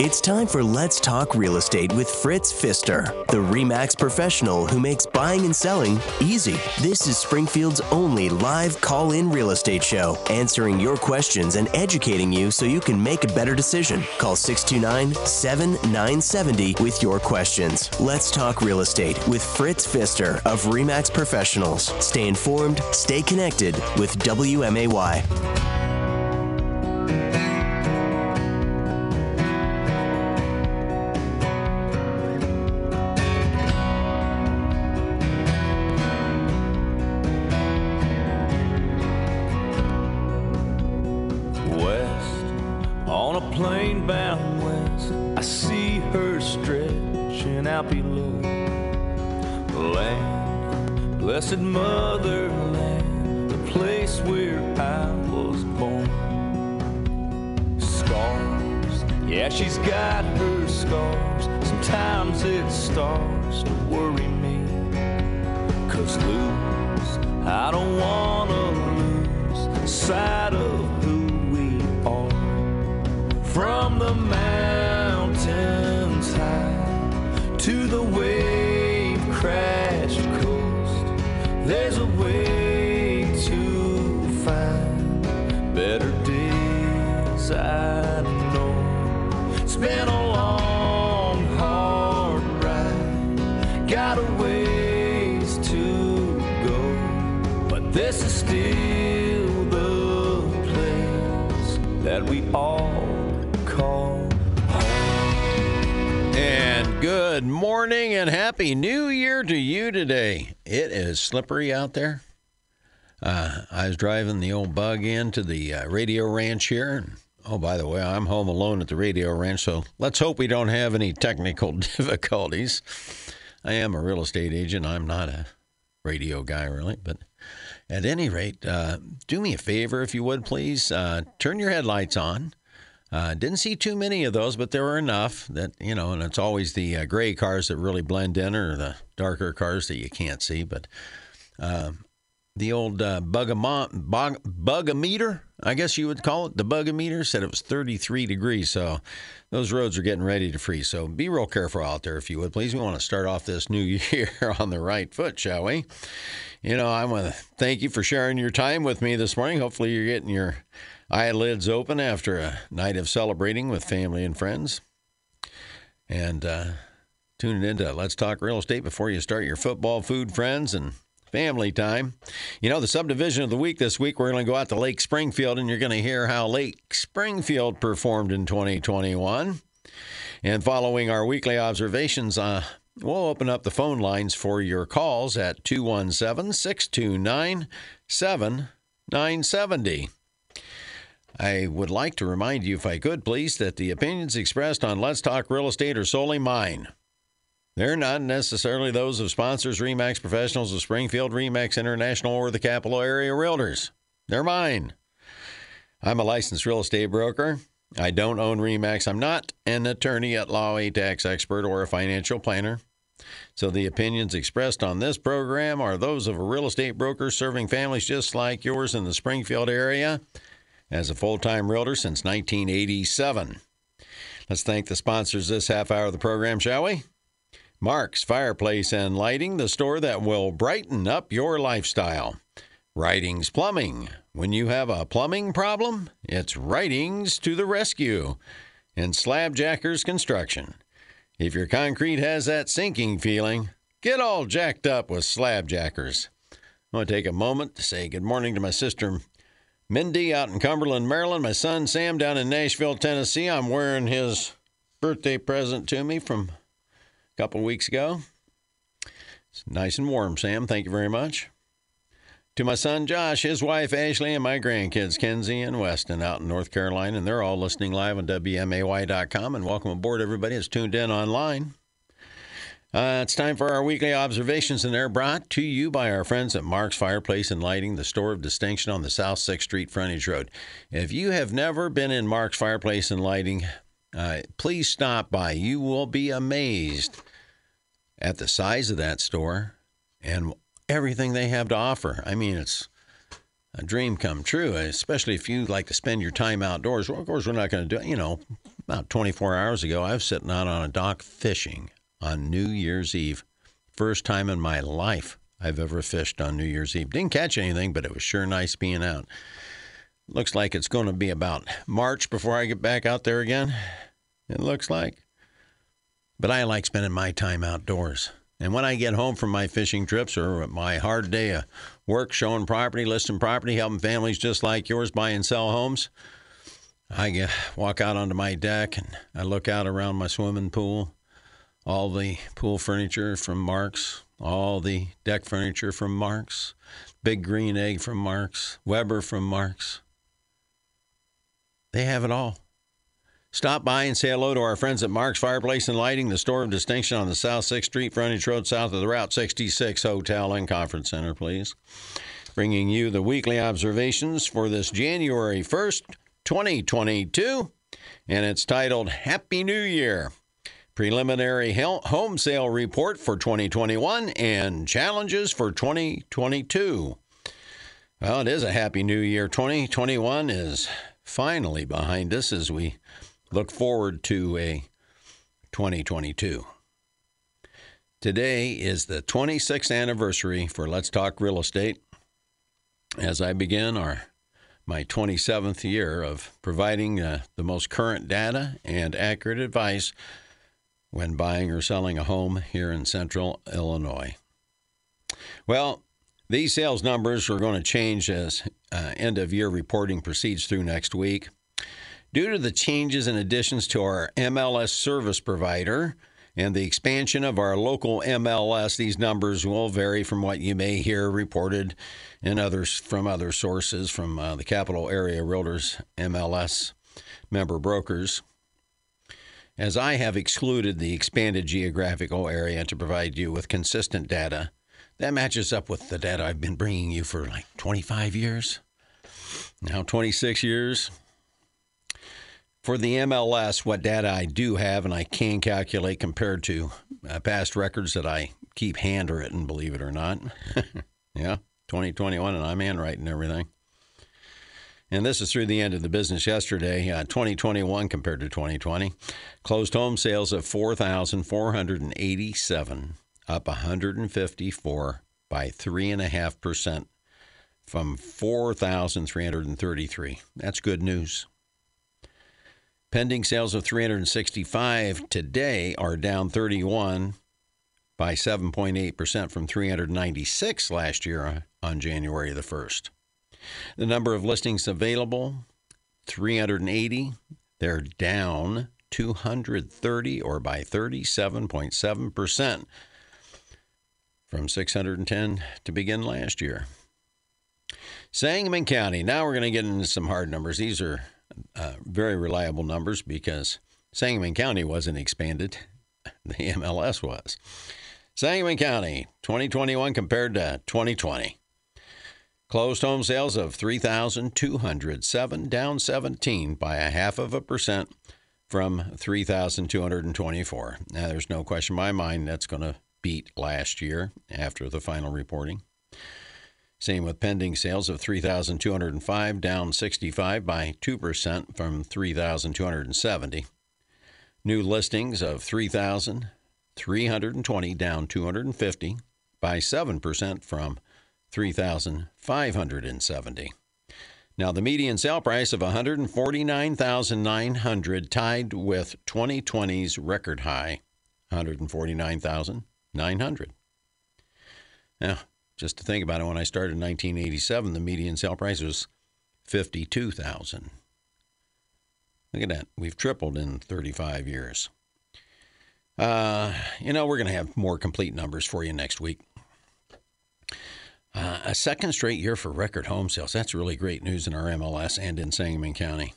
It's time for Let's Talk Real Estate with Fritz Pfister, the REMAX professional who makes buying and selling easy. This is Springfield's only live call in real estate show, answering your questions and educating you so you can make a better decision. Call 629 7970 with your questions. Let's Talk Real Estate with Fritz Pfister of REMAX Professionals. Stay informed, stay connected with WMAY. We all call And good morning and happy new year to you today. It is slippery out there. Uh, I was driving the old bug into the uh, radio ranch here. And, oh, by the way, I'm home alone at the radio ranch, so let's hope we don't have any technical difficulties. I am a real estate agent. I'm not a radio guy, really. But at any rate, uh, do me a favor, if you would, please. Uh, turn your headlights on. Uh, didn't see too many of those, but there were enough that, you know, and it's always the uh, gray cars that really blend in or the darker cars that you can't see. But uh, the old uh, bugamo- bug- bugometer, I guess you would call it, the bugometer said it was 33 degrees. So those roads are getting ready to freeze. So be real careful out there, if you would, please. We want to start off this new year on the right foot, shall we? You know, I want to thank you for sharing your time with me this morning. Hopefully, you're getting your eyelids open after a night of celebrating with family and friends. And uh, tuning into Let's Talk Real Estate before you start your football, food, friends, and family time. You know, the subdivision of the week this week, we're going to go out to Lake Springfield and you're going to hear how Lake Springfield performed in 2021. And following our weekly observations, uh, we'll open up the phone lines for your calls at 217 629 7970. I would like to remind you, if I could please, that the opinions expressed on Let's Talk Real Estate are solely mine. They're not necessarily those of sponsors, REMAX professionals of Springfield, REMAX International, or the Capital Area Realtors. They're mine. I'm a licensed real estate broker. I don't own REMAX. I'm not an attorney at law, a tax expert, or a financial planner. So the opinions expressed on this program are those of a real estate broker serving families just like yours in the Springfield area as a full time realtor since 1987. Let's thank the sponsors this half hour of the program, shall we? Mark's Fireplace and Lighting, the store that will brighten up your lifestyle. Writings Plumbing. When you have a plumbing problem, it's Writings to the rescue. And Slabjackers Construction. If your concrete has that sinking feeling, get all jacked up with Slabjackers. I want to take a moment to say good morning to my sister Mindy out in Cumberland, Maryland. My son Sam down in Nashville, Tennessee. I'm wearing his birthday present to me from a couple weeks ago. It's nice and warm, Sam. Thank you very much. To my son Josh, his wife Ashley, and my grandkids Kenzie and Weston out in North Carolina, and they're all listening live on WMAY.com. And welcome aboard, everybody that's tuned in online. Uh, it's time for our weekly observations, and they're brought to you by our friends at Mark's Fireplace and Lighting, the store of distinction on the South 6th Street frontage road. If you have never been in Mark's Fireplace and Lighting, uh, please stop by. You will be amazed at the size of that store and everything they have to offer. I mean, it's a dream come true, especially if you like to spend your time outdoors. Well, of course, we're not going to do, it. you know, about 24 hours ago, I was sitting out on a dock fishing on New Year's Eve. First time in my life I've ever fished on New Year's Eve. Didn't catch anything, but it was sure nice being out. Looks like it's going to be about March before I get back out there again. It looks like. But I like spending my time outdoors. And when I get home from my fishing trips or my hard day of work showing property, listing property, helping families just like yours buy and sell homes, I get, walk out onto my deck and I look out around my swimming pool, all the pool furniture from Marks, all the deck furniture from Marks, Big Green Egg from Marks, Weber from Marks. They have it all. Stop by and say hello to our friends at Mark's Fireplace and Lighting, the store of distinction on the South 6th Street frontage road south of the Route 66 Hotel and Conference Center, please. Bringing you the weekly observations for this January 1st, 2022, and it's titled Happy New Year. Preliminary home sale report for 2021 and challenges for 2022. Well, it is a happy new year. 2021 is finally behind us as we look forward to a 2022. Today is the 26th anniversary for Let's Talk Real Estate. As I begin our my 27th year of providing uh, the most current data and accurate advice when buying or selling a home here in central Illinois. Well, these sales numbers are going to change as uh, end of year reporting proceeds through next week. Due to the changes and additions to our MLS service provider and the expansion of our local MLS, these numbers will vary from what you may hear reported in others from other sources from uh, the Capital Area Realtors MLS member brokers. As I have excluded the expanded geographical area to provide you with consistent data that matches up with the data I've been bringing you for like 25 years, now 26 years. For the MLS, what data I do have and I can calculate compared to uh, past records that I keep handwritten, believe it or not. yeah, 2021, and I'm handwriting everything. And this is through the end of the business yesterday, uh, 2021 compared to 2020. Closed home sales of 4,487 up 154 by 3.5% from 4,333. That's good news. Pending sales of 365 today are down 31 by 7.8% from 396 last year on January the 1st. The number of listings available 380. They're down 230 or by 37.7% from 610 to begin last year. Sangamon County. Now we're going to get into some hard numbers. These are uh, very reliable numbers because Sangamon County wasn't expanded, the MLS was. Sangamon County, 2021 compared to 2020. Closed home sales of 3,207, down 17 by a half of a percent from 3,224. Now, there's no question in my mind that's going to beat last year after the final reporting. Same with pending sales of 3,205, down 65 by 2% from 3,270. New listings of 3,320, down 250 by 7% from 3,570. Now, the median sale price of 149,900 tied with 2020's record high, 149,000. 900. Now, just to think about it, when I started in 1987, the median sale price was 52,000. Look at that. We've tripled in 35 years. Uh, you know, we're going to have more complete numbers for you next week. Uh, a second straight year for record home sales. That's really great news in our MLS and in Sangamon County.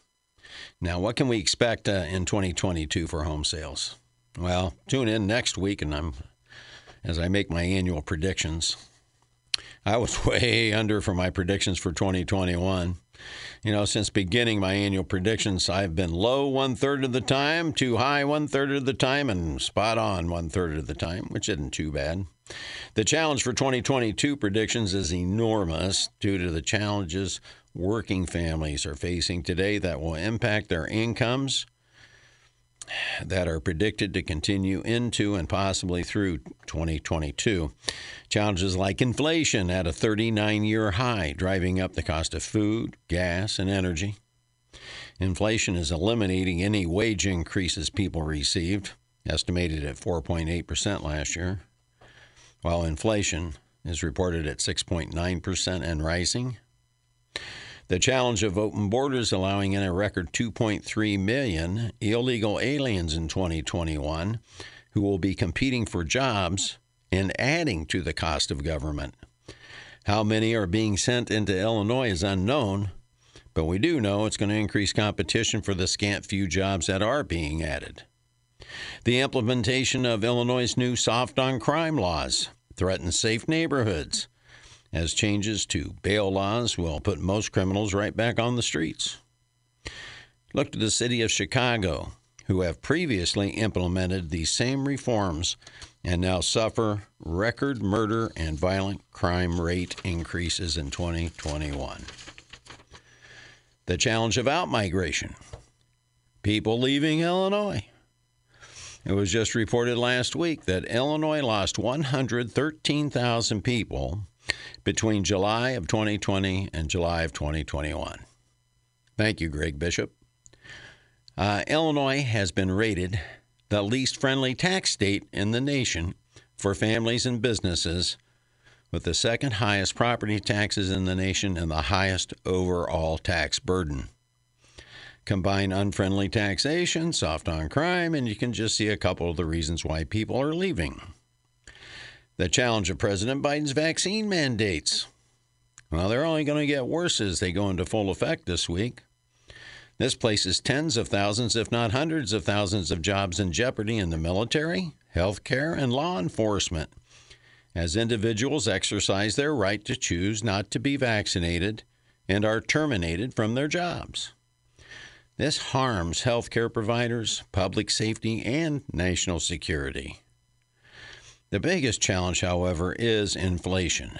Now, what can we expect uh, in 2022 for home sales? Well, tune in next week, and I'm as I make my annual predictions. I was way under for my predictions for 2021. You know, since beginning my annual predictions, I've been low one third of the time, too high one third of the time, and spot on one third of the time, which isn't too bad. The challenge for 2022 predictions is enormous due to the challenges working families are facing today that will impact their incomes that are predicted to continue into and possibly through 2022. Challenges like inflation at a 39 year high, driving up the cost of food, gas, and energy. Inflation is eliminating any wage increases people received, estimated at 4.8% last year, while inflation is reported at 6.9% and rising. The challenge of open borders allowing in a record 2.3 million illegal aliens in 2021 who will be competing for jobs and adding to the cost of government. How many are being sent into Illinois is unknown, but we do know it's going to increase competition for the scant few jobs that are being added. The implementation of Illinois' new soft on crime laws threatens safe neighborhoods as changes to bail laws will put most criminals right back on the streets. Look to the city of Chicago, who have previously implemented these same reforms and now suffer record murder and violent crime rate increases in 2021. The challenge of outmigration. People leaving Illinois. It was just reported last week that Illinois lost 113,000 people between July of 2020 and July of 2021. Thank you, Greg Bishop. Uh, Illinois has been rated the least friendly tax state in the nation for families and businesses, with the second highest property taxes in the nation and the highest overall tax burden. Combine unfriendly taxation, soft on crime, and you can just see a couple of the reasons why people are leaving. The challenge of President Biden's vaccine mandates. Well, they're only going to get worse as they go into full effect this week. This places tens of thousands, if not hundreds of thousands, of jobs in jeopardy in the military, healthcare, and law enforcement as individuals exercise their right to choose not to be vaccinated and are terminated from their jobs. This harms healthcare providers, public safety, and national security. The biggest challenge, however, is inflation,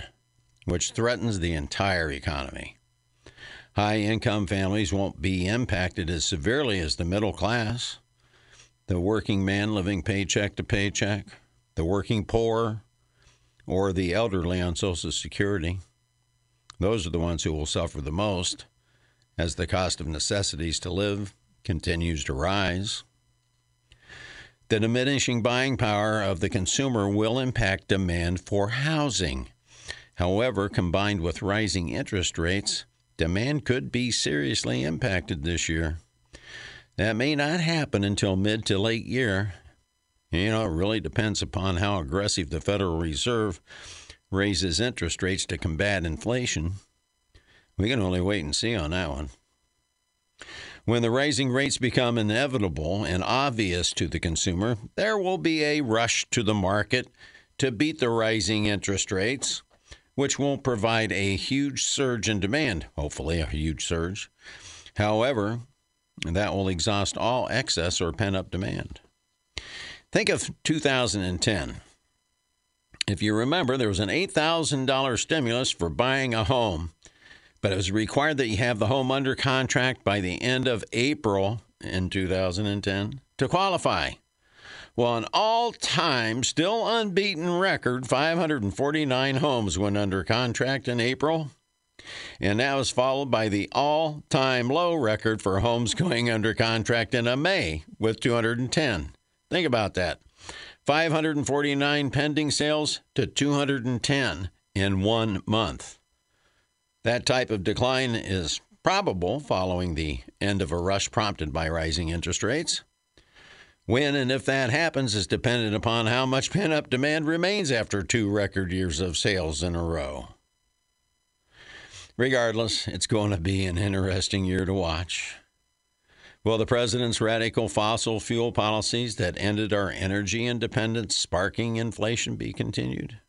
which threatens the entire economy. High income families won't be impacted as severely as the middle class, the working man living paycheck to paycheck, the working poor, or the elderly on Social Security. Those are the ones who will suffer the most as the cost of necessities to live continues to rise. The diminishing buying power of the consumer will impact demand for housing. However, combined with rising interest rates, demand could be seriously impacted this year. That may not happen until mid to late year. You know, it really depends upon how aggressive the Federal Reserve raises interest rates to combat inflation. We can only wait and see on that one. When the rising rates become inevitable and obvious to the consumer, there will be a rush to the market to beat the rising interest rates, which won't provide a huge surge in demand, hopefully, a huge surge. However, that will exhaust all excess or pent up demand. Think of 2010. If you remember, there was an $8,000 stimulus for buying a home but it was required that you have the home under contract by the end of April in 2010 to qualify. Well, an all time, still unbeaten record 549 homes went under contract in April. And that was followed by the all time low record for homes going under contract in a May with 210. Think about that 549 pending sales to 210 in one month. That type of decline is probable following the end of a rush prompted by rising interest rates. When and if that happens is dependent upon how much pent up demand remains after two record years of sales in a row. Regardless, it's going to be an interesting year to watch. Will the president's radical fossil fuel policies that ended our energy independence sparking inflation be continued?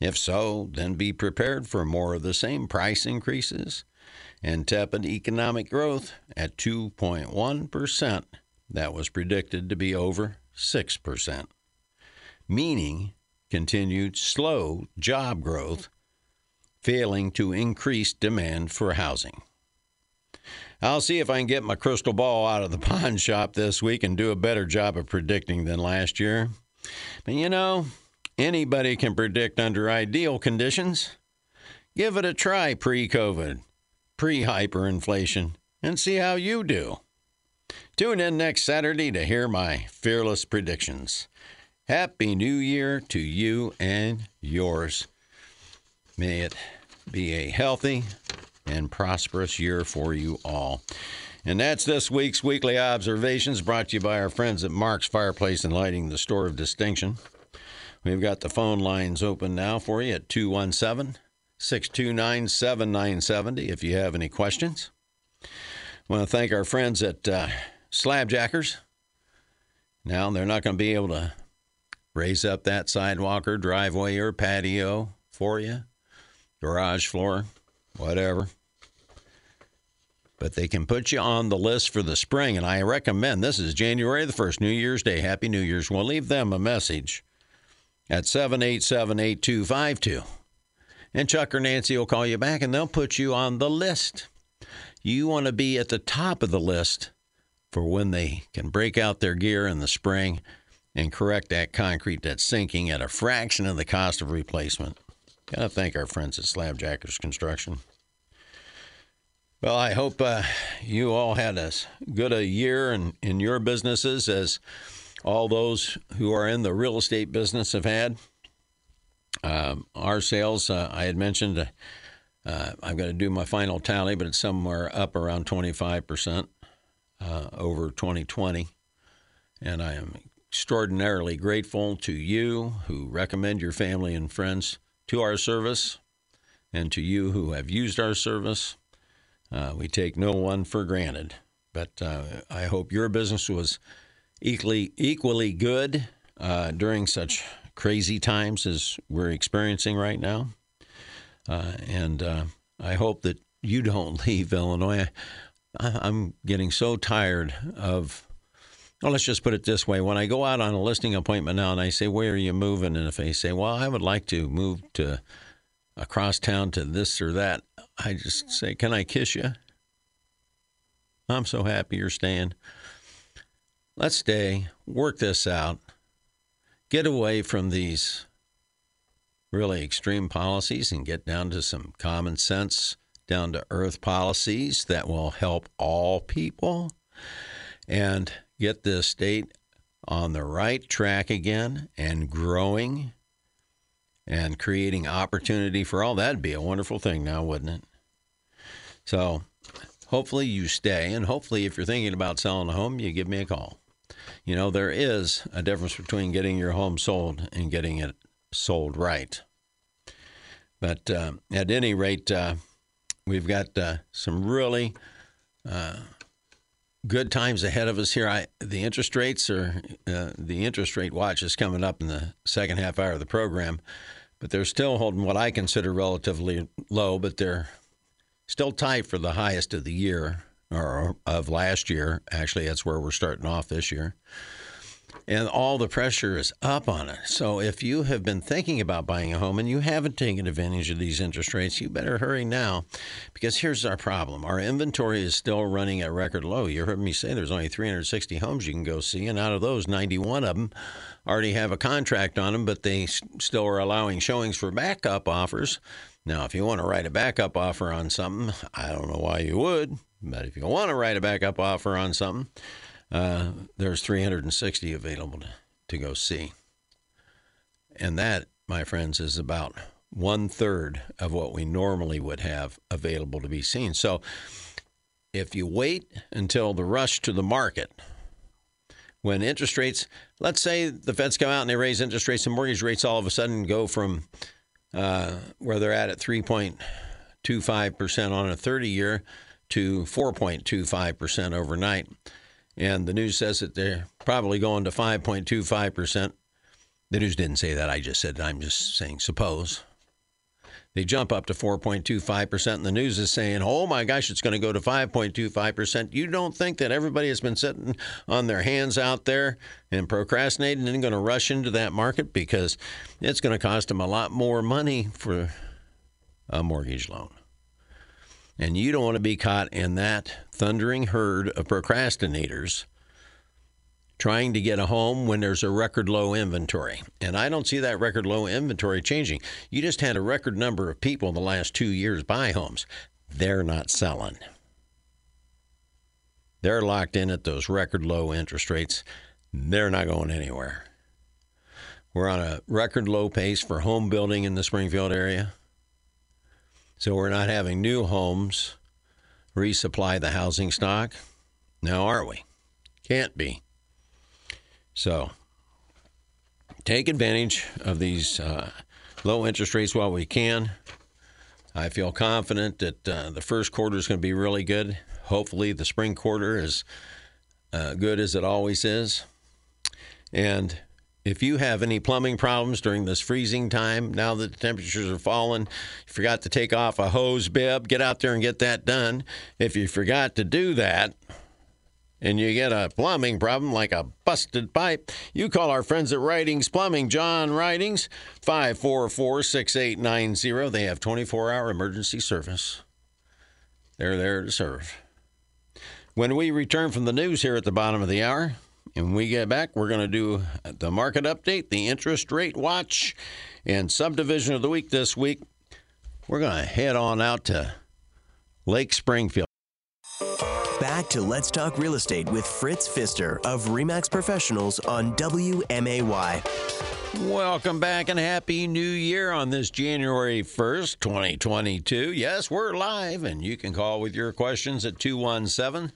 If so, then be prepared for more of the same price increases and tepid economic growth at 2.1%. That was predicted to be over 6%, meaning continued slow job growth, failing to increase demand for housing. I'll see if I can get my crystal ball out of the pawn shop this week and do a better job of predicting than last year. But you know, anybody can predict under ideal conditions. Give it a try pre COVID, pre hyperinflation, and see how you do. Tune in next Saturday to hear my fearless predictions. Happy New Year to you and yours. May it be a healthy and prosperous year for you all. And that's this week's weekly observations brought to you by our friends at Mark's Fireplace and Lighting, the store of distinction. We've got the phone lines open now for you at 217 629 7970 if you have any questions. I want to thank our friends at uh, Slabjackers. Now they're not going to be able to raise up that sidewalk or driveway or patio for you, garage floor, whatever. But they can put you on the list for the spring, and I recommend this is January the 1st, New Year's Day. Happy New Year's. We'll leave them a message at 787 8252. And Chuck or Nancy will call you back and they'll put you on the list. You want to be at the top of the list for when they can break out their gear in the spring and correct that concrete that's sinking at a fraction of the cost of replacement. Gotta thank our friends at Slabjackers Construction. Well, I hope uh, you all had as good a year in, in your businesses as all those who are in the real estate business have had. Um, our sales, uh, I had mentioned, uh, I've got to do my final tally, but it's somewhere up around 25% uh, over 2020. And I am extraordinarily grateful to you who recommend your family and friends to our service and to you who have used our service. Uh, we take no one for granted, but uh, I hope your business was equally equally good uh, during such crazy times as we're experiencing right now. Uh, and uh, I hope that you don't leave Illinois. I, am getting so tired of. Well, let's just put it this way. When I go out on a listing appointment now and I say, Where are you moving? And if they say, Well, I would like to move to across town to this or that, I just say, Can I kiss you? I'm so happy you're staying. Let's stay, work this out, get away from these really extreme policies and get down to some common sense, down to earth policies that will help all people and get this state on the right track again and growing and creating opportunity for all. That'd be a wonderful thing now, wouldn't it? So hopefully you stay, and hopefully if you're thinking about selling a home, you give me a call. You know, there is a difference between getting your home sold and getting it sold right. But uh, at any rate, uh, we've got uh, some really uh, good times ahead of us here. I, the interest rates are uh, the interest rate watch is coming up in the second half hour of the program, but they're still holding what I consider relatively low, but they're still tight for the highest of the year or of last year. Actually, that's where we're starting off this year. And all the pressure is up on it. So if you have been thinking about buying a home and you haven't taken advantage of these interest rates, you better hurry now because here's our problem. Our inventory is still running at record low. You heard me say there's only 360 homes you can go see, and out of those, 91 of them already have a contract on them, but they still are allowing showings for backup offers. Now, if you want to write a backup offer on something, I don't know why you would, but if you want to write a backup offer on something, uh, there's 360 available to, to go see. And that, my friends, is about one third of what we normally would have available to be seen. So if you wait until the rush to the market, when interest rates, let's say the feds come out and they raise interest rates and mortgage rates all of a sudden go from uh, where they're at at 3.25% on a 30 year to 4.25% overnight. And the news says that they're probably going to 5.25%. The news didn't say that. I just said, I'm just saying, suppose. They jump up to 4.25%, and the news is saying, oh my gosh, it's going to go to 5.25%. You don't think that everybody has been sitting on their hands out there and procrastinating and going to rush into that market because it's going to cost them a lot more money for a mortgage loan. And you don't want to be caught in that thundering herd of procrastinators trying to get a home when there's a record low inventory. And I don't see that record low inventory changing. You just had a record number of people in the last two years buy homes. They're not selling. They're locked in at those record low interest rates. They're not going anywhere. We're on a record low pace for home building in the Springfield area. So we're not having new homes resupply the housing stock. Now, are we? Can't be. So take advantage of these uh, low interest rates while we can. I feel confident that uh, the first quarter is going to be really good. Hopefully, the spring quarter is uh, good as it always is. And if you have any plumbing problems during this freezing time, now that the temperatures are falling, you forgot to take off a hose bib, get out there and get that done. If you forgot to do that, and you get a plumbing problem like a busted pipe, you call our friends at Writings Plumbing, John Writings, 544 6890. They have 24 hour emergency service. They're there to serve. When we return from the news here at the bottom of the hour, and we get back, we're going to do the market update, the interest rate watch, and subdivision of the week this week. We're going to head on out to Lake Springfield. To Let's Talk Real Estate with Fritz Pfister of REMAX Professionals on WMAY. Welcome back and Happy New Year on this January 1st, 2022. Yes, we're live, and you can call with your questions at 217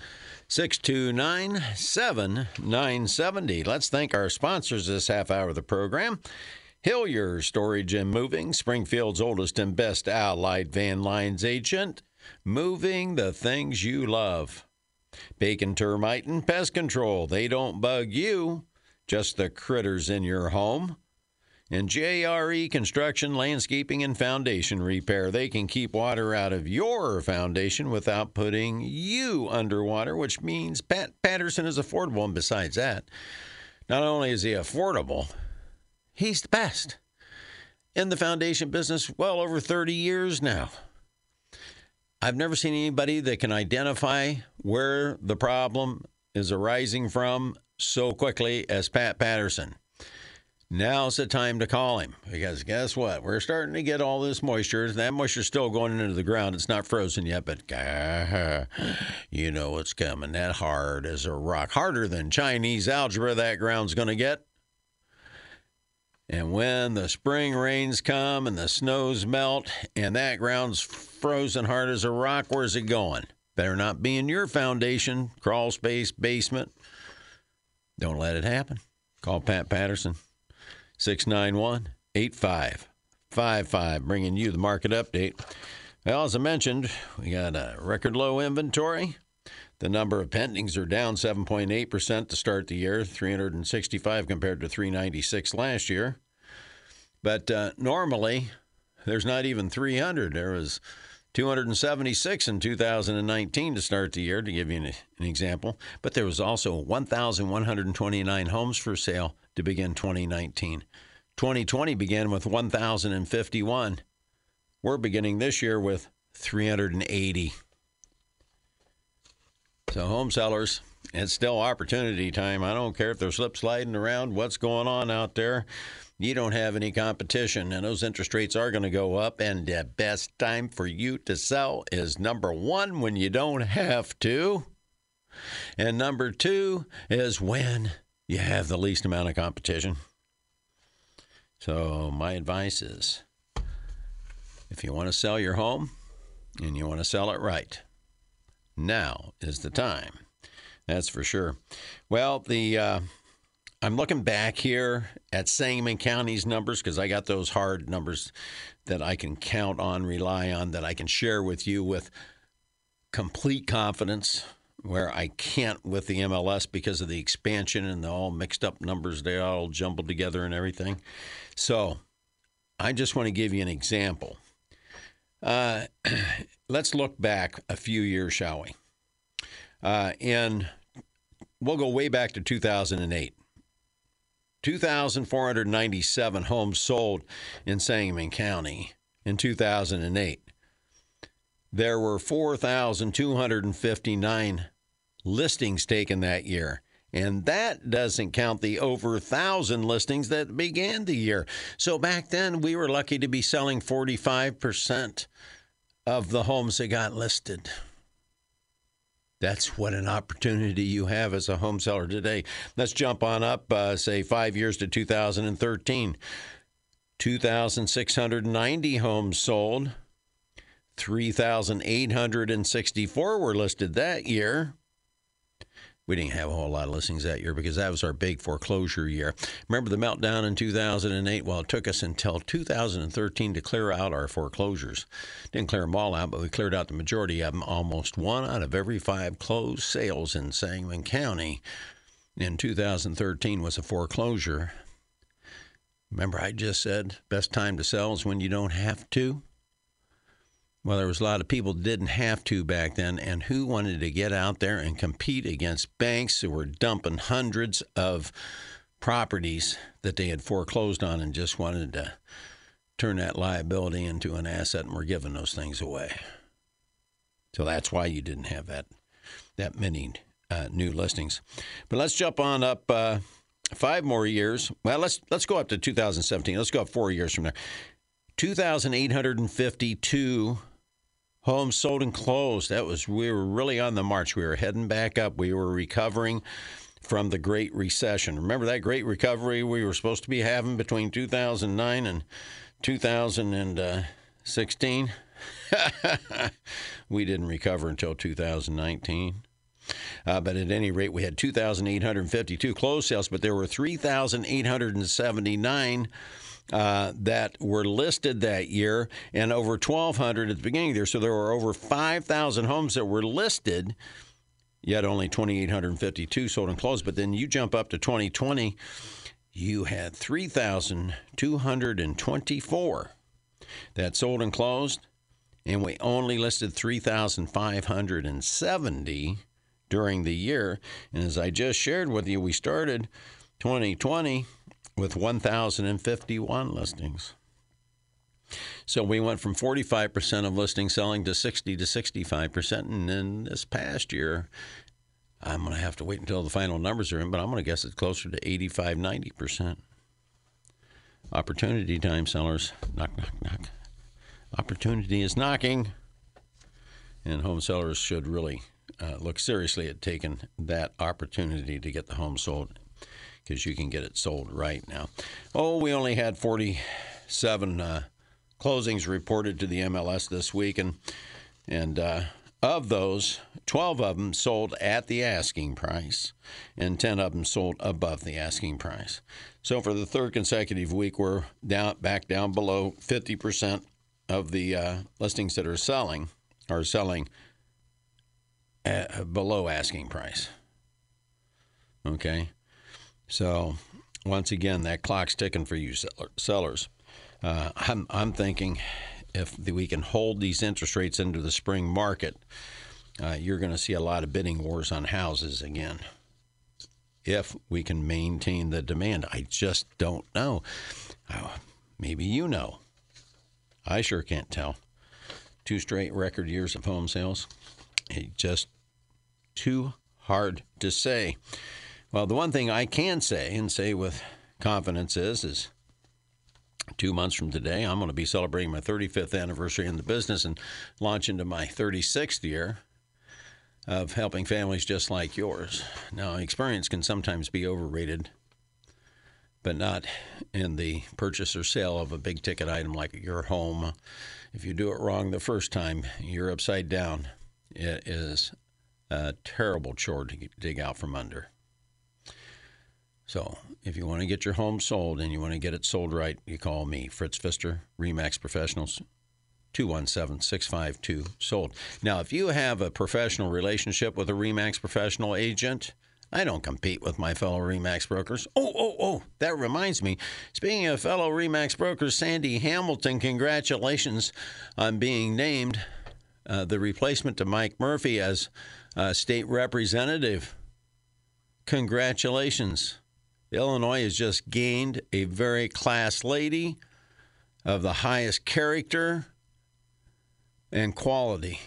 629 7970. Let's thank our sponsors this half hour of the program. Hillier Storage and Moving, Springfield's oldest and best allied van lines agent, moving the things you love. Bacon Termite and Pest Control, they don't bug you, just the critters in your home. And JRE Construction, Landscaping, and Foundation Repair. They can keep water out of your foundation without putting you underwater, which means Pat Patterson is affordable. And besides that, not only is he affordable, he's the best in the foundation business well over 30 years now. I've never seen anybody that can identify where the problem is arising from so quickly as Pat Patterson. Now's the time to call him because guess what? We're starting to get all this moisture. That moisture's still going into the ground. It's not frozen yet, but you know what's coming. That hard as a rock, harder than Chinese algebra. That ground's going to get. And when the spring rains come and the snows melt and that ground's frozen hard as a rock, where's it going? Better not be in your foundation, crawl space, basement. Don't let it happen. Call Pat Patterson, 691 8555, bringing you the market update. Well, as I mentioned, we got a record low inventory. The number of pendings are down 7.8% to start the year, 365 compared to 396 last year. But uh, normally, there's not even 300. There was 276 in 2019 to start the year, to give you an, an example. But there was also 1,129 homes for sale to begin 2019. 2020 began with 1,051. We're beginning this year with 380. So, home sellers, it's still opportunity time. I don't care if they're slip sliding around, what's going on out there. You don't have any competition, and those interest rates are going to go up. And the best time for you to sell is number one, when you don't have to. And number two is when you have the least amount of competition. So, my advice is if you want to sell your home and you want to sell it right, now is the time. That's for sure. Well, the uh, I'm looking back here at Sangamon County's numbers because I got those hard numbers that I can count on, rely on, that I can share with you with complete confidence. Where I can't with the MLS because of the expansion and the all mixed up numbers, they all jumbled together and everything. So I just want to give you an example. Uh, let's look back a few years, shall we? Uh, in we'll go way back to 2008. 2,497 homes sold in Sangamon County in 2008. there were 4,259 listings taken that year. And that doesn't count the over 1,000 listings that began the year. So back then, we were lucky to be selling 45% of the homes that got listed. That's what an opportunity you have as a home seller today. Let's jump on up, uh, say, five years to 2013. 2,690 homes sold. 3,864 were listed that year. We didn't have a whole lot of listings that year because that was our big foreclosure year. Remember the meltdown in 2008? Well, it took us until 2013 to clear out our foreclosures. Didn't clear them all out, but we cleared out the majority of them. Almost one out of every five closed sales in Sangamon County in 2013 was a foreclosure. Remember, I just said best time to sell is when you don't have to? Well, there was a lot of people didn't have to back then, and who wanted to get out there and compete against banks who were dumping hundreds of properties that they had foreclosed on and just wanted to turn that liability into an asset and were giving those things away. So that's why you didn't have that that many uh, new listings. But let's jump on up uh, five more years. Well, let's let's go up to 2017. Let's go up four years from there. 2,852 homes sold and closed. That was we were really on the march. We were heading back up. We were recovering from the Great Recession. Remember that great recovery we were supposed to be having between 2009 and 2016? we didn't recover until 2019. Uh, but at any rate, we had 2,852 closed sales, but there were 3,879 uh, that were listed that year and over 1,200 at the beginning of the year. So there were over 5,000 homes that were listed, yet only 2,852 sold and closed. But then you jump up to 2020, you had 3,224 that sold and closed, and we only listed 3,570 during the year. And as I just shared with you, we started 2020 with 1,051 listings. So we went from 45% of listings selling to 60 to 65%. And then this past year, I'm going to have to wait until the final numbers are in, but I'm going to guess it's closer to 85, 90%. Opportunity time, sellers. Knock, knock, knock. Opportunity is knocking. And home sellers should really uh, look seriously at taking that opportunity to get the home sold because you can get it sold right now. Oh, we only had 47 uh, closings reported to the MLS this week, and and uh, of those, 12 of them sold at the asking price, and 10 of them sold above the asking price. So for the third consecutive week, we're down back down below 50% of the uh, listings that are selling are selling below asking price. Okay. So, once again, that clock's ticking for you sellers. Uh, I'm, I'm thinking if we can hold these interest rates into the spring market, uh, you're going to see a lot of bidding wars on houses again. If we can maintain the demand, I just don't know. Uh, maybe you know. I sure can't tell. Two straight record years of home sales. It just too hard to say. Well, the one thing I can say and say with confidence is, is two months from today, I'm going to be celebrating my 35th anniversary in the business and launch into my 36th year of helping families just like yours. Now, experience can sometimes be overrated, but not in the purchase or sale of a big ticket item like your home. If you do it wrong the first time, you're upside down. It is a terrible chore to dig out from under. So if you want to get your home sold and you want to get it sold right, you call me, Fritz Pfister, Remax Professionals, 217 652 sold. Now, if you have a professional relationship with a Remax professional agent, I don't compete with my fellow Remax brokers. Oh, oh, oh, that reminds me. Speaking of fellow Remax brokers, Sandy Hamilton, congratulations on being named uh, the replacement to Mike Murphy as uh, state representative. Congratulations. Illinois has just gained a very class lady of the highest character, and quality.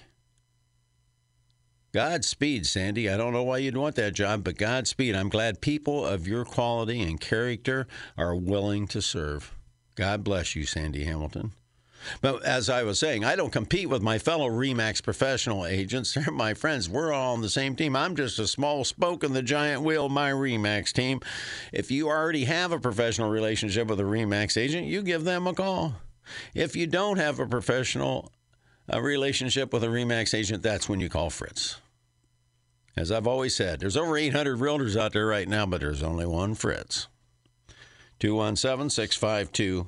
Godspeed, Sandy. I don't know why you'd want that job, but Godspeed. I'm glad people of your quality and character are willing to serve. God bless you, Sandy Hamilton. But as I was saying, I don't compete with my fellow REMAX professional agents. They're my friends. We're all on the same team. I'm just a small spoke in the giant wheel my REMAX team. If you already have a professional relationship with a REMAX agent, you give them a call. If you don't have a professional a relationship with a REMAX agent, that's when you call Fritz. As I've always said, there's over 800 realtors out there right now, but there's only one Fritz. 217 652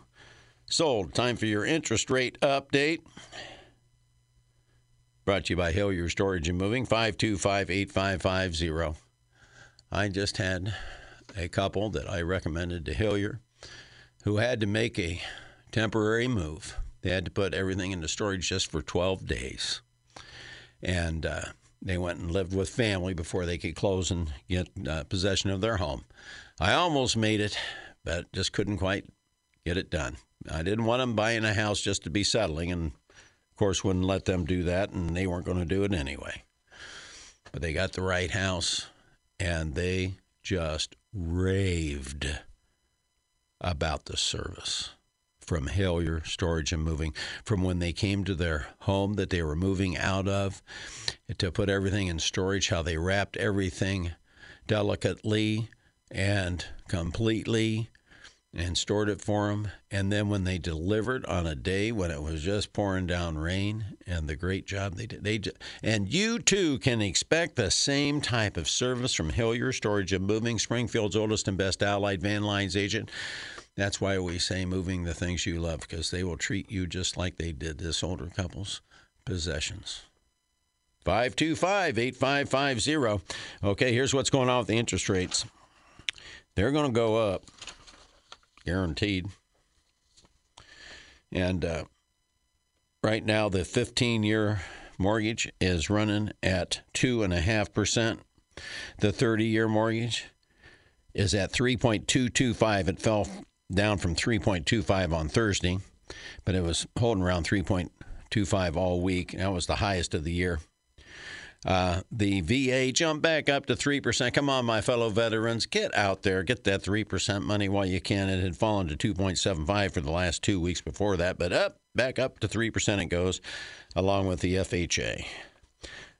sold. Time for your interest rate update. Brought to you by Hillier Storage and Moving, 525 8550. I just had a couple that I recommended to Hillier who had to make a temporary move. They had to put everything into storage just for 12 days. And uh, they went and lived with family before they could close and get uh, possession of their home. I almost made it, but just couldn't quite get it done. I didn't want them buying a house just to be settling, and of course, wouldn't let them do that, and they weren't going to do it anyway. But they got the right house, and they just raved about the service from Hillier Storage and Moving, from when they came to their home that they were moving out of, to put everything in storage, how they wrapped everything delicately and completely and stored it for them. And then when they delivered on a day when it was just pouring down rain, and the great job they did, they and you too can expect the same type of service from Hillier Storage and Moving, Springfield's oldest and best allied van lines agent. That's why we say moving the things you love because they will treat you just like they did this older couple's possessions. 525 8550. Okay, here's what's going on with the interest rates. They're going to go up, guaranteed. And uh, right now, the 15 year mortgage is running at 2.5%. The 30 year mortgage is at 3.225. It fell down from 3.25 on Thursday, but it was holding around 3.25 all week. That was the highest of the year. Uh, the VA jumped back up to 3%. Come on, my fellow veterans, get out there, get that 3% money while you can. It had fallen to 2.75 for the last two weeks before that, but up, back up to 3% it goes, along with the FHA.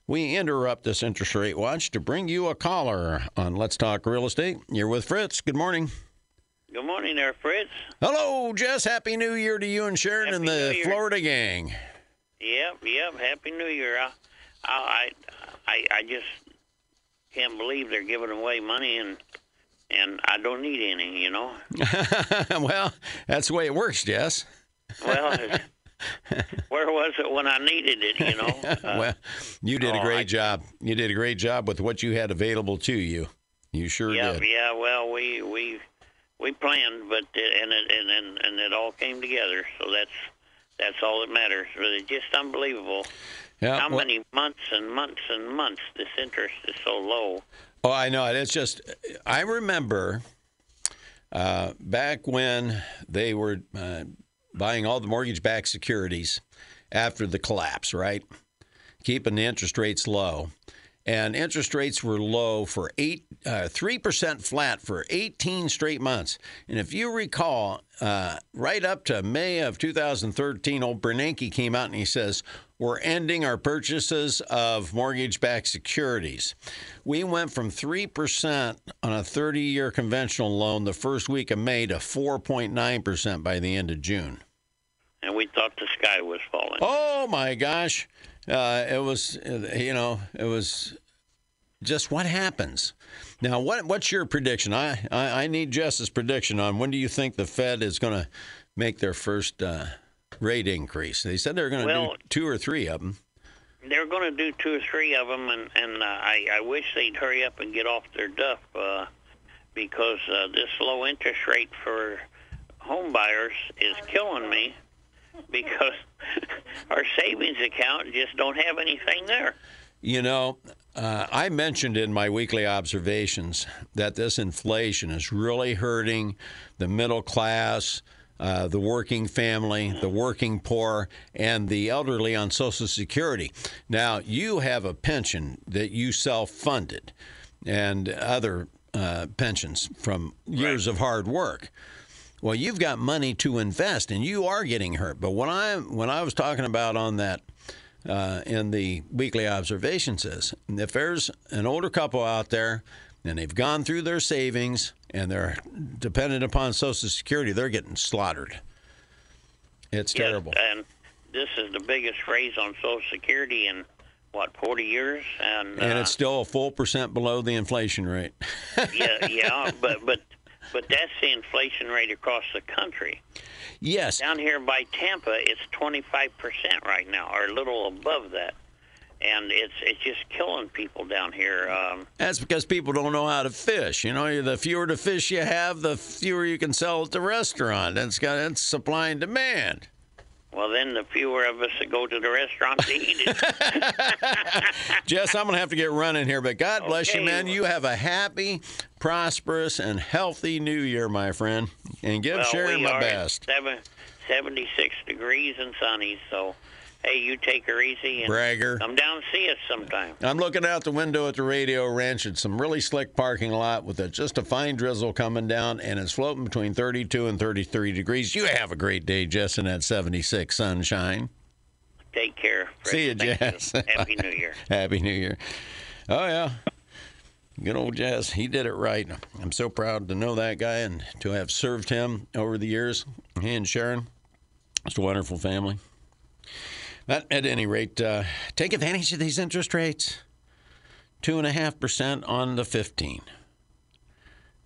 We interrupt this interest rate watch to bring you a caller on Let's Talk Real Estate. You're with Fritz. Good morning. Good morning there, Fritz. Hello, Jess. Happy New Year to you and Sharon Happy and the Florida gang. Yep, yep. Happy New Year. I, I, I, I just can't believe they're giving away money and and I don't need any. You know. well, that's the way it works, Jess. Well, where was it when I needed it? You know. Uh, well, you did a oh, great I- job. You did a great job with what you had available to you. You sure yeah, did. yeah. Well, we we we planned, but and it and, and and it all came together. So that's that's all that matters. But it's just unbelievable Yeah, how well- many months and months and months this interest is so low. Oh, I know. It's just, I remember uh, back when they were uh, buying all the mortgage backed securities after the collapse, right? Keeping the interest rates low. And interest rates were low for eight, uh, 3% flat for 18 straight months. And if you recall, uh, right up to May of 2013, old Bernanke came out and he says, We're ending our purchases of mortgage backed securities. We went from 3% on a 30 year conventional loan the first week of May to 4.9% by the end of June. And we thought the sky was falling. Oh my gosh. Uh, it was, uh, you know, it was just what happens. Now, what what's your prediction? I, I, I need Jess's prediction on when do you think the Fed is going to make their first uh, rate increase? They said they're going to Well- do two or three of them. They're going to do two or three of them, and and uh, I I wish they'd hurry up and get off their duff uh, because uh, this low interest rate for home buyers is killing me because our savings account just don't have anything there. You know, uh, I mentioned in my weekly observations that this inflation is really hurting the middle class, uh, the working family, the working poor, and the elderly on Social Security. Now, you have a pension that you self funded and other uh, pensions from years Right. of hard work. Well, you've got money to invest, and you are getting hurt. But when I when I was talking about on that uh, in the weekly observations is if there's an older couple out there and they've gone through their savings and they're dependent upon Social Security, they're getting slaughtered. It's Yes, terrible. and this is the biggest raise on Social Security in what 40 years, and And uh, it's still a full percent below the inflation rate. yeah, yeah, but but but that's the inflation rate across the country. yes, Down here by Tampa, it's 25 percent right now, or a little above that, and it's it's just killing people down here. Um, that's because people don't know how to fish. You know, the fewer the fish you have, the fewer you can sell at the restaurant. That's got that's supply and demand. well, then the fewer of us that go to the restaurant to eat it. Jess, I'm going to have to get running here, but God bless you, man. You have a happy, prosperous, and healthy new year, my friend. And give well, Sharon my best. Seven, 76 degrees and sunny, so hey, you take her easy and Bragger. come down and see us sometime. I'm looking out the window at the radio ranch at some really slick parking lot with a, just a fine drizzle coming down, and it's floating between 32 and 33 degrees. You have a great day, Jess, in that 76 sunshine. Take care. Fred. See you, Thank Jess. Happy New Year. Happy New Year. Oh, yeah. Good old Jess. He did it right. I'm so proud to know that guy and to have served him over the years. He and Sharon. It's a wonderful family. At any rate, uh, take advantage of these interest rates. 2.5% on the 15,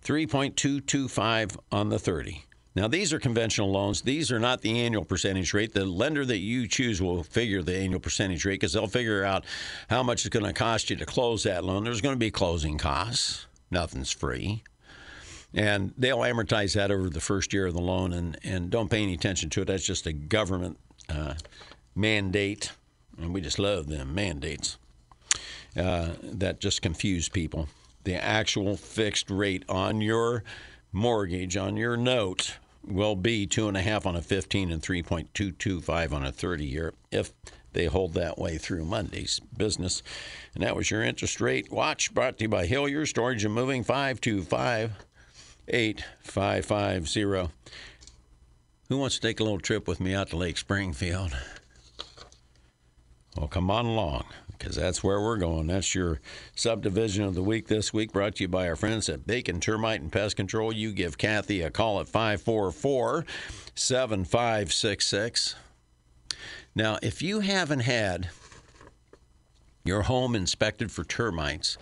3.225 on the 30. Now, these are conventional loans. These are not the annual percentage rate. The lender that you choose will figure the annual percentage rate because they'll figure out how much it's going to cost you to close that loan. There's going to be closing costs, nothing's free. And they'll amortize that over the first year of the loan and, and don't pay any attention to it. That's just a government uh, mandate. And we just love them mandates uh, that just confuse people. The actual fixed rate on your mortgage, on your note, will be two and a half on a 15 and 3.225 on a 30 year if they hold that way through Monday's business. And that was your interest rate watch brought to you by Hillier Storage and Moving 525 8550. Who wants to take a little trip with me out to Lake Springfield? Well, come on along because that's where we're going. That's your subdivision of the week this week, brought to you by our friends at Bacon Termite and Pest Control. You give Kathy a call at 544 7566. Now, if you haven't had your home inspected for termites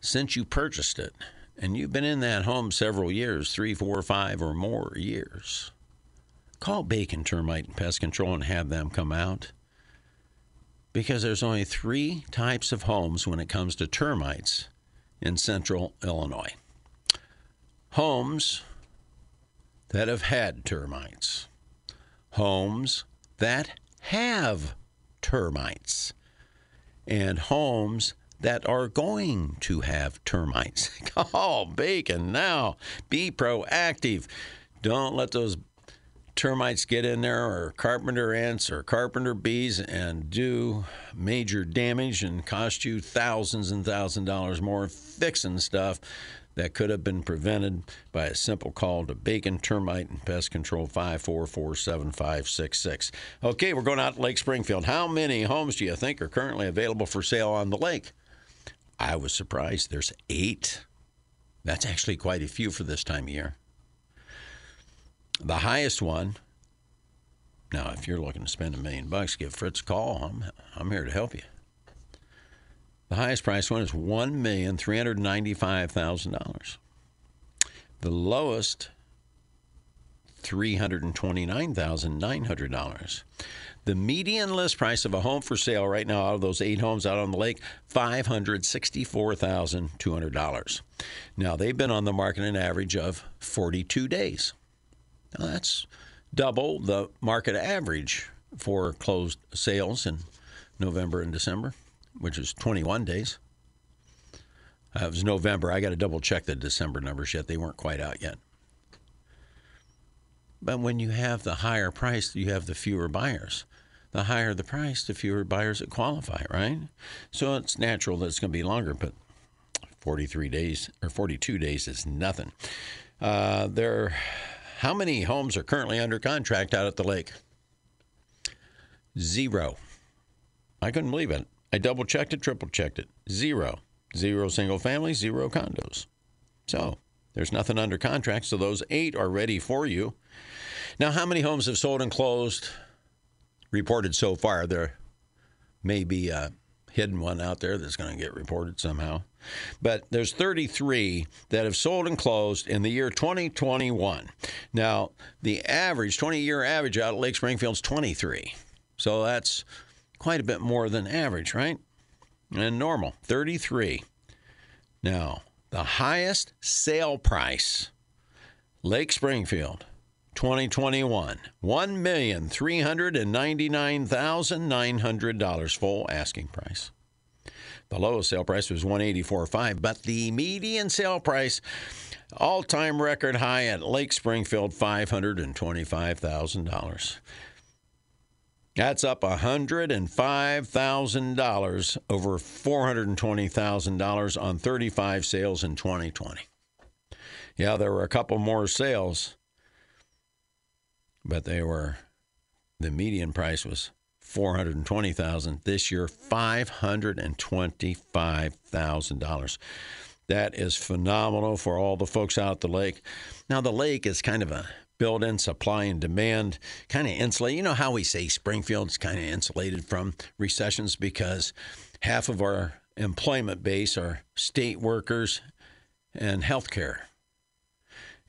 since you purchased it, and you've been in that home several years three, four, five, or more years call Bacon Termite and Pest Control and have them come out because there's only three types of homes when it comes to termites in central Illinois homes that have had termites, homes that have termites, and homes that are going to have termites. Call oh, Bacon now. Be proactive. Don't let those termites get in there or carpenter ants or carpenter bees and do major damage and cost you thousands and thousands of dollars more fixing stuff that could have been prevented by a simple call to Bacon Termite and Pest Control 5447566. Okay, we're going out to Lake Springfield. How many homes do you think are currently available for sale on the lake? I was surprised. There's eight. That's actually quite a few for this time of year. The highest one. Now, if you're looking to spend a million bucks, give Fritz a call. I'm, I'm here to help you. The highest price one is one million three hundred ninety-five thousand dollars. The lowest, three hundred and twenty-nine thousand nine hundred dollars. The median list price of a home for sale right now, out of those eight homes out on the lake, five hundred sixty-four thousand two hundred dollars. Now they've been on the market an average of forty-two days. Now, that's double the market average for closed sales in November and December, which is 21 days. Uh, it was November. I got to double check the December numbers yet. They weren't quite out yet. But when you have the higher price, you have the fewer buyers. The higher the price, the fewer buyers that qualify, right? So it's natural that it's going to be longer, but 43 days or 42 days is nothing. Uh, there, how many homes are currently under contract out at the lake? Zero. I couldn't believe it. I double checked it, triple checked it. Zero. Zero single families, zero condos. So there's nothing under contract. So those eight are ready for you. Now, how many homes have sold and closed reported so far? There may be a hidden one out there that's going to get reported somehow. But there's 33 that have sold and closed in the year 2021. Now, the average, 20 year average out at Lake Springfield's 23. So that's quite a bit more than average, right? And normal, 33. Now, the highest sale price, Lake Springfield, 2021, $1,399,900 full asking price. The lowest sale price was 184.5, but the median sale price all-time record high at Lake Springfield $525,000. That's up $105,000 over $420,000 on 35 sales in 2020. Yeah, there were a couple more sales, but they were the median price was 420,000 this year $525,000. That is phenomenal for all the folks out at the lake. Now the lake is kind of a built in supply and demand, kind of insulate. You know how we say Springfield's kind of insulated from recessions because half of our employment base are state workers and healthcare.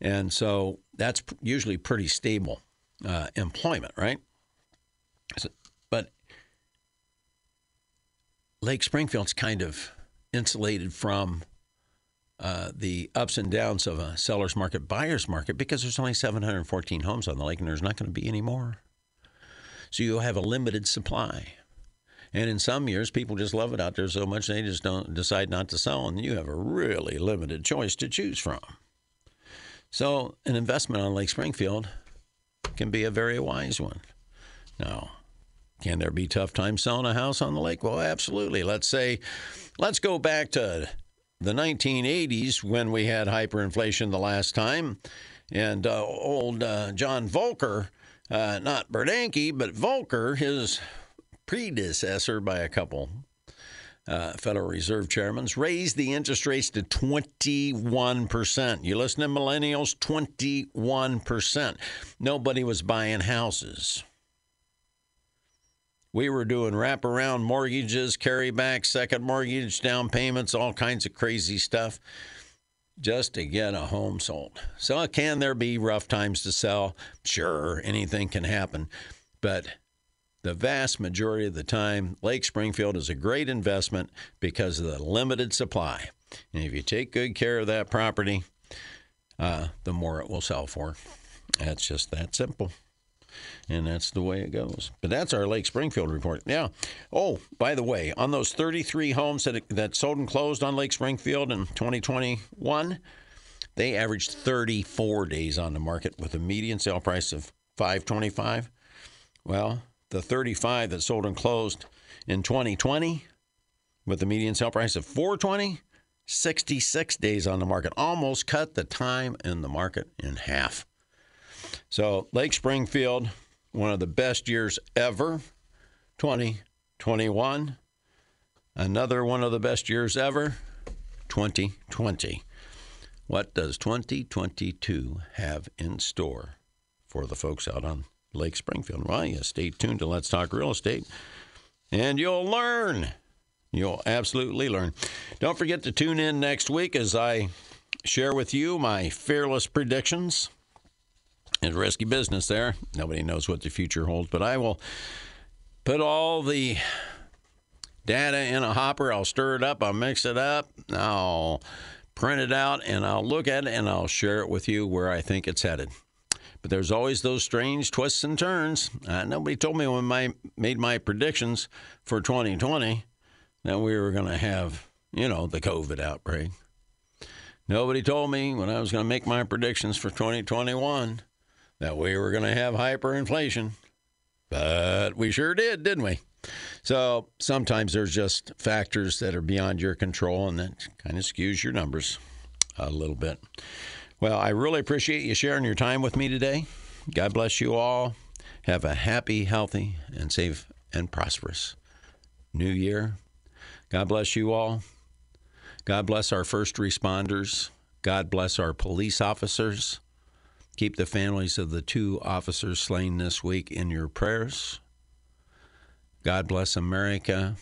And so that's usually pretty stable uh, employment, right? So, but Lake Springfield's kind of insulated from uh, the ups and downs of a seller's market, buyer's market, because there's only 714 homes on the lake and there's not going to be any more. So you'll have a limited supply. And in some years, people just love it out there so much they just don't decide not to sell, and you have a really limited choice to choose from. So an investment on Lake Springfield can be a very wise one. Now, can there be tough times selling a house on the lake? Well, absolutely. Let's say, let's go back to the 1980s when we had hyperinflation the last time. And uh, old uh, John Volcker, uh, not Bernanke, but Volcker, his predecessor by a couple uh, Federal Reserve chairmen, raised the interest rates to 21%. You listen to millennials, 21%. Nobody was buying houses. We were doing wraparound mortgages, carryback, second mortgage, down payments, all kinds of crazy stuff just to get a home sold. So, can there be rough times to sell? Sure, anything can happen. But the vast majority of the time, Lake Springfield is a great investment because of the limited supply. And if you take good care of that property, uh, the more it will sell for. That's just that simple and that's the way it goes. But that's our Lake Springfield report. Yeah. Oh, by the way, on those 33 homes that that sold and closed on Lake Springfield in 2021, they averaged 34 days on the market with a median sale price of 525. Well, the 35 that sold and closed in 2020 with the median sale price of 420 66 days on the market almost cut the time in the market in half so Lake Springfield, one of the best years ever, 2021. Another one of the best years ever, 2020. What does 2022 have in store for the folks out on Lake Springfield? Well, you stay tuned to Let's Talk Real Estate, and you'll learn. You'll absolutely learn. Don't forget to tune in next week as I share with you my fearless predictions it's risky business there. Nobody knows what the future holds, but I will put all the data in a hopper. I'll stir it up, I'll mix it up, I'll print it out, and I'll look at it and I'll share it with you where I think it's headed. But there's always those strange twists and turns. Uh, nobody told me when I made my predictions for 2020 that we were going to have, you know, the COVID outbreak. Nobody told me when I was going to make my predictions for 2021 that we were going to have hyperinflation, but we sure did, didn't we? So sometimes there's just factors that are beyond your control, and that kind of skews your numbers a little bit. Well, I really appreciate you sharing your time with me today. God bless you all. Have a happy, healthy, and safe and prosperous new year. God bless you all. God bless our first responders. God bless our police officers. Keep the families of the two officers slain this week in your prayers. God bless America.